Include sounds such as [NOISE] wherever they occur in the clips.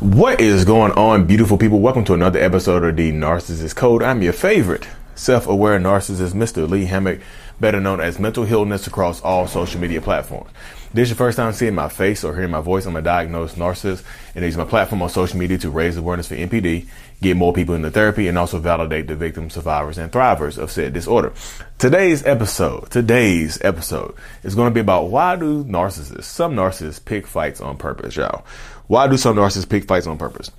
What is going on, beautiful people? Welcome to another episode of the Narcissist Code. I'm your favorite self-aware narcissist, Mr. Lee Hammock, better known as Mental Healness across all social media platforms. This is your first time seeing my face or hearing my voice. I'm a diagnosed narcissist and I use my platform on social media to raise awareness for NPD, get more people into therapy, and also validate the victims, survivors, and thrivers of said disorder. Today's episode, today's episode is going to be about why do narcissists, some narcissists pick fights on purpose, y'all. Why do some narcissists pick fights on purpose?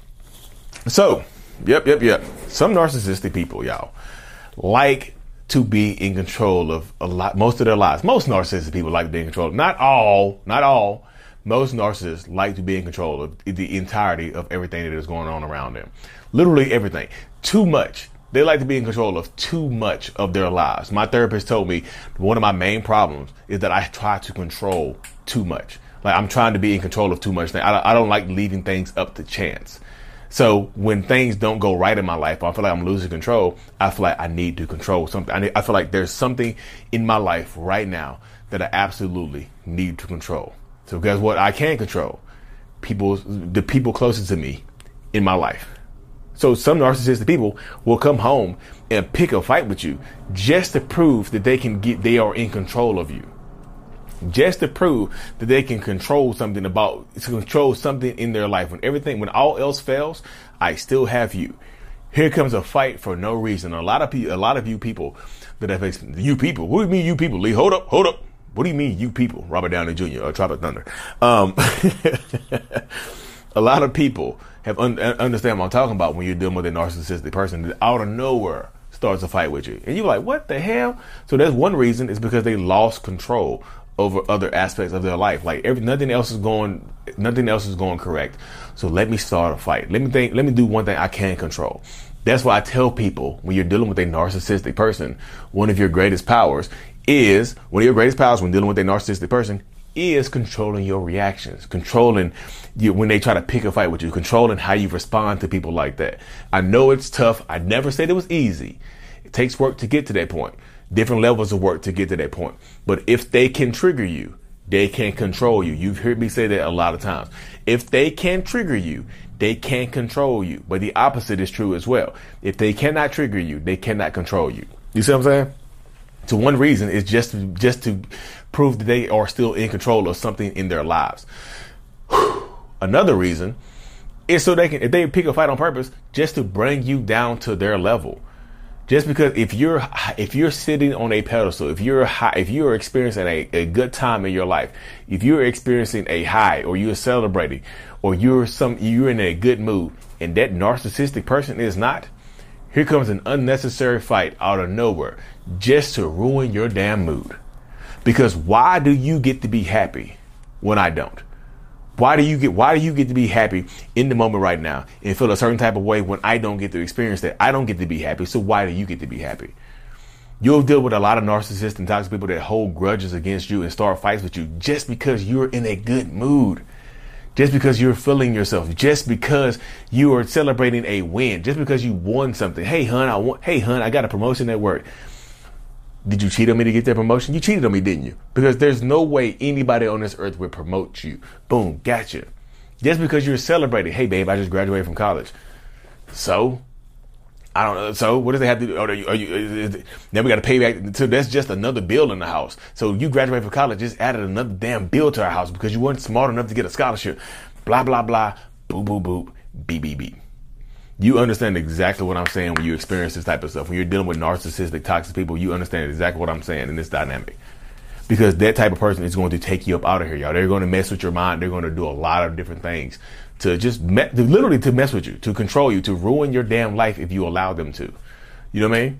So, yep, yep, yep. Some narcissistic people, y'all, like to be in control of a lot, most of their lives. Most narcissistic people like to be in control. Not all, not all. Most narcissists like to be in control of the entirety of everything that is going on around them. Literally everything. Too much. They like to be in control of too much of their lives. My therapist told me one of my main problems is that I try to control too much. Like I'm trying to be in control of too much. I, I don't like leaving things up to chance. So when things don't go right in my life, I feel like I'm losing control. I feel like I need to control something. I, need, I feel like there's something in my life right now that I absolutely need to control. So guess what? I can control people, the people closest to me in my life. So some narcissistic people will come home and pick a fight with you just to prove that they can get, they are in control of you just to prove that they can control something about to control something in their life. When everything when all else fails i still have you. Here comes a fight for no reason. A lot of people a lot of you people that have you people what do you mean you people? Lee hold up hold up. What do you mean you people? Robert downey jr or tropic thunder. Um, [LAUGHS] a lot of people have un- understand what i'm talking about when you're dealing with a narcissistic person that out of nowhere starts a fight with you. And you're like what the hell? So that's one reason. Is because they lost control over other aspects of their life. Like every nothing else is going nothing else is going correct. So let me start a fight. Let me think let me do one thing I can control. That's why I tell people when you're dealing with a narcissistic person, one of your greatest powers is one of your greatest powers when dealing with a narcissistic person is controlling your reactions, controlling you when they try to pick a fight with you, controlling how you respond to people like that. I know it's tough. I never said it was easy. It takes work to get to that point different levels of work to get to that point. But if they can trigger you, they can control you. You've heard me say that a lot of times. If they can trigger you, they can control you. But the opposite is true as well. If they cannot trigger you, they cannot control you. You see what I'm saying? So one reason is just to, just to prove that they are still in control of something in their lives. [SIGHS] Another reason is so they can, if they pick a fight on purpose, just to bring you down to their level just because if you're if you're sitting on a pedestal, if you're high, if you're experiencing a, a good time in your life, if you're experiencing a high or you're celebrating or you're some you're in a good mood and that narcissistic person is not, here comes an unnecessary fight out of nowhere just to ruin your damn mood. Because why do you get to be happy when I don't? Why do you get why do you get to be happy in the moment right now and feel a certain type of way when I don't get to experience that? I don't get to be happy. So why do you get to be happy? You'll deal with a lot of narcissists and toxic people that hold grudges against you and start fights with you just because you're in a good mood. Just because you're feeling yourself, just because you are celebrating a win, just because you won something. Hey, hun, I want, hey, hun, I got a promotion at work. Did you cheat on me to get that promotion? You cheated on me, didn't you? Because there's no way anybody on this earth would promote you. Boom, gotcha. Just because you're celebrating, hey babe, I just graduated from college. So, I don't know. So, what does they have to do? Are you, are you, then we got to pay back. So that's just another bill in the house. So you graduated from college, just added another damn bill to our house because you weren't smart enough to get a scholarship. Blah blah blah. Boop boop boop. Beep beep beep you understand exactly what I'm saying when you experience this type of stuff. When you're dealing with narcissistic, toxic people, you understand exactly what I'm saying in this dynamic. Because that type of person is going to take you up out of here, y'all. They're going to mess with your mind. They're going to do a lot of different things to just me- to literally to mess with you, to control you, to ruin your damn life if you allow them to. You know what I mean?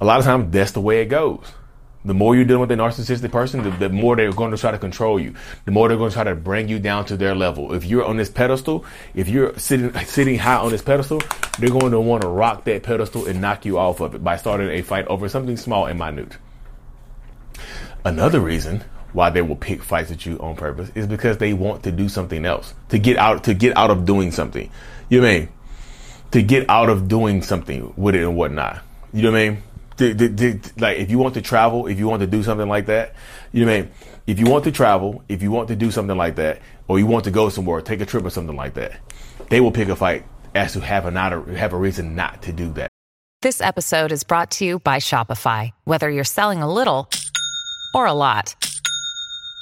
A lot of times that's the way it goes. The more you're dealing with a narcissistic person, the, the, more they're going to try to control you. The more they're going to try to bring you down to their level. If you're on this pedestal, if you're sitting [LAUGHS] sitting high on this pedestal, they're going to want to rock that pedestal and knock you off of it by starting a fight over something small and minute. Another reason why they will pick fights with you on purpose is because they want to do something else to get out to get out of doing something. You know mean to get out of doing something with it and whatnot. You know what I mean? Like if you want to travel, if you want to do something like that, you know what I mean? If you want to travel, if you want to do something like that, or you want to go somewhere, take a trip or something like that, they will pick a fight as to have a not a, have a reason not to do that. This episode is brought to you by Shopify. Whether you're selling a little or a lot,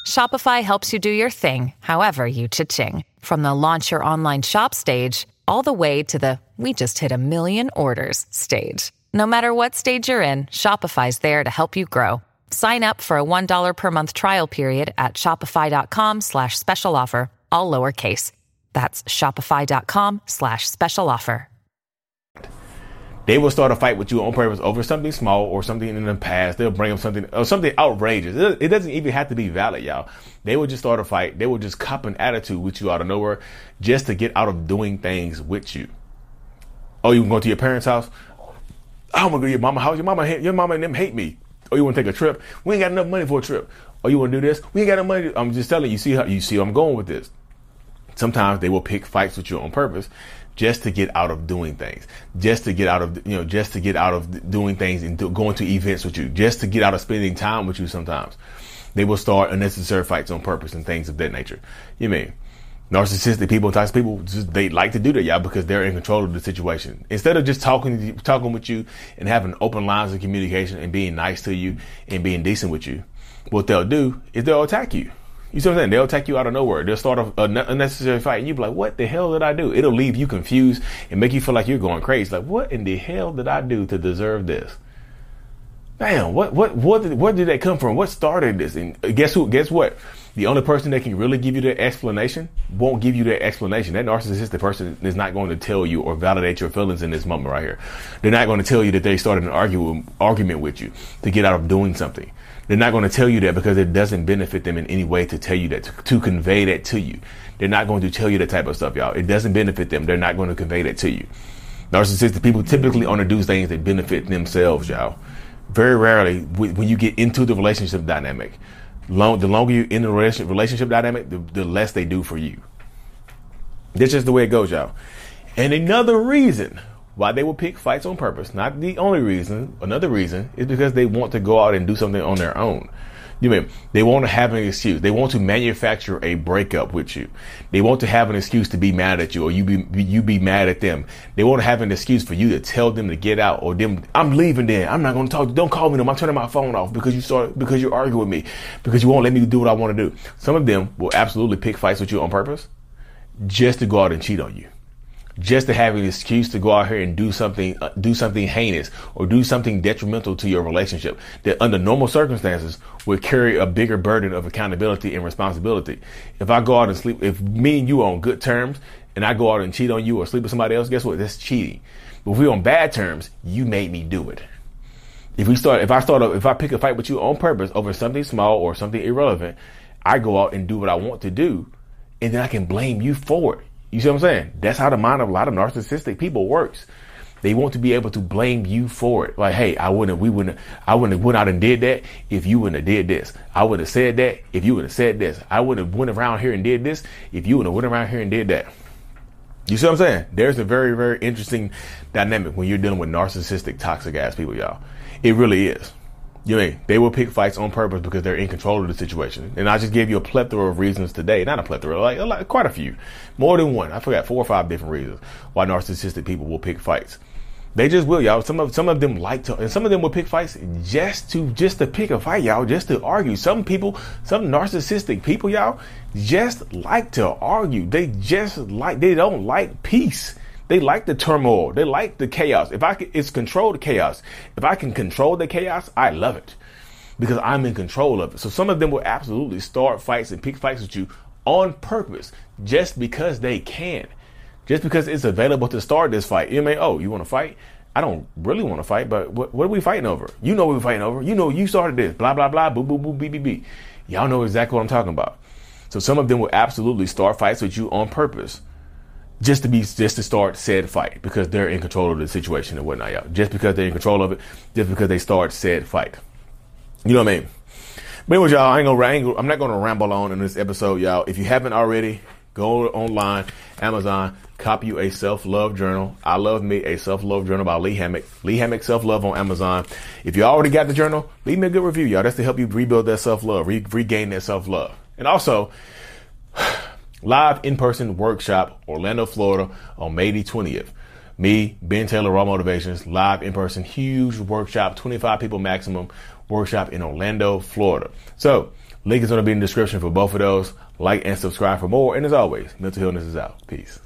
Shopify helps you do your thing, however you cha-ching. From the launch your online shop stage, all the way to the we just hit a million orders stage. No matter what stage you're in, Shopify's there to help you grow. Sign up for a $1 per month trial period at shopify.com slash special offer, all lowercase. That's shopify.com slash special offer. They will start a fight with you on purpose over something small or something in the past. They'll bring up something or something outrageous. It doesn't even have to be valid, y'all. They will just start a fight. They will just cop an attitude with you out of nowhere just to get out of doing things with you. Oh, you going to your parents' house? I want to go to your mama house. Your mama, your mama and them hate me. Oh, you want to take a trip? We ain't got enough money for a trip. Oh, you want to do this? We ain't got enough money. I'm just telling you. See how you see I'm going with this. Sometimes they will pick fights with you on purpose just to get out of doing things, just to get out of, you know, just to get out of doing things and going to events with you, just to get out of spending time with you sometimes. They will start unnecessary fights on purpose and things of that nature. You mean narcissistic people, toxic people, just, they like to do that, y'all, because they're in control of the situation. Instead of just talking, talking with you and having open lines of communication and being nice to you and being decent with you, what they'll do is they'll attack you. You see what I'm saying? They'll attack you out of nowhere. They'll start a, unnecessary fight, and you'll be like, "What the hell did I do?" It'll leave you confused and make you feel like you're going crazy. Like, what in the hell did I do to deserve this? Damn, what what what did, where did that come from? What started this? And guess who? Guess what? The only person that can really give you the explanation won't give you the explanation. That narcissistic person is not going to tell you or validate your feelings in this moment right here. They're not going to tell you that they started an argue, argument with you to get out of doing something. They're not going to tell you that because it doesn't benefit them in any way to tell you that, to, to, convey that to you. They're not going to tell you that type of stuff, y'all. It doesn't benefit them. They're not going to convey that to you. Narcissistic people typically only do things that benefit themselves, y'all. Very rarely, when you get into the relationship dynamic, long, the longer you're in the relationship dynamic, the, the less they do for you. That's just the way it goes, y'all. And another reason why they will pick fights on purpose, not the only reason, another reason is because they want to go out and do something on their own. You mean they want to have an excuse. They want to manufacture a breakup with you. They want to have an excuse to be mad at you or you be you be mad at them. They want to have an excuse for you to tell them to get out or them I'm leaving then. I'm not going to talk. Don't call me no. I'm turning my phone off because you start because you argue with me because you won't let me do what I want to do. Some of them will absolutely pick fights with you on purpose just to go out and cheat on you just to have an excuse to go out here and do something, uh, do something heinous or do something detrimental to your relationship that under normal circumstances would carry a bigger burden of accountability and responsibility. If I go out and sleep, if me and you are on good terms and I go out and cheat on you or sleep with somebody else, guess what? That's cheating. But if we're on bad terms, you made me do it. If we start, if I start, if I pick a fight with you on purpose over something small or something irrelevant, I go out and do what I want to do, and then I can blame you for it. You see what I'm saying? That's how the mind of a lot of narcissistic people works. They want to be able to blame you for it. Like, hey, I wouldn't, we wouldn't, I wouldn't have went out and did that if you wouldn't have did this. I wouldn't have said that if you wouldn't have said this. I wouldn't have went around here and did this if you wouldn't have went around here and did that. You see what I'm saying? There's a very, very interesting dynamic when you're dealing with narcissistic, toxic ass people, y'all. It really is. You mean they will pick fights on purpose because they're in control of the situation. And I just gave you a plethora of reasons today. Not a plethora, like, like quite a few. More than one. I forgot four or five different reasons why narcissistic people will pick fights. They just will, y'all. Some of some of them like to, and some of them will pick fights just to just to pick a fight, y'all, just to argue. Some people, some narcissistic people, y'all, just like to argue. They just like they don't like peace. They like the turmoil. They like the chaos. If I can, it's controlled chaos. If I can control the chaos, I love it because I'm in control of it. So some of them will absolutely start fights and pick fights with you on purpose just because they can. Just because it's available to start this fight. You may, oh, you want to fight? I don't really want to fight, but what, what are we fighting over? You know what we're fighting over. You know you started this. Blah blah blah. Boo boo boo. B b b. Y'all know exactly what I'm talking about. So some of them will absolutely start fights with you on purpose, just to be just to start said fight because they're in control of the situation and whatnot, y'all. Just because they're in control of it, just because they start said fight. You know what I mean? But anyway, y'all, I ain't gonna, ain't, I'm not gonna ramble on in this episode, y'all. If you haven't already, go online, Amazon, copy you a self-love journal. I love me a self-love journal by Lee Hammock. Lee Hammock self-love on Amazon. If you already got the journal, leave me a good review, y'all. That's to help you rebuild that self-love, re- regain that self-love. And also, live in-person workshop, Orlando, Florida on May the 20th. Me, Ben Taylor, Raw Motivations, live in person, huge workshop, 25 people maximum workshop in Orlando, Florida. So, link is going to be in the description for both of those. Like and subscribe for more. And as always, Mental Healness is out. Peace.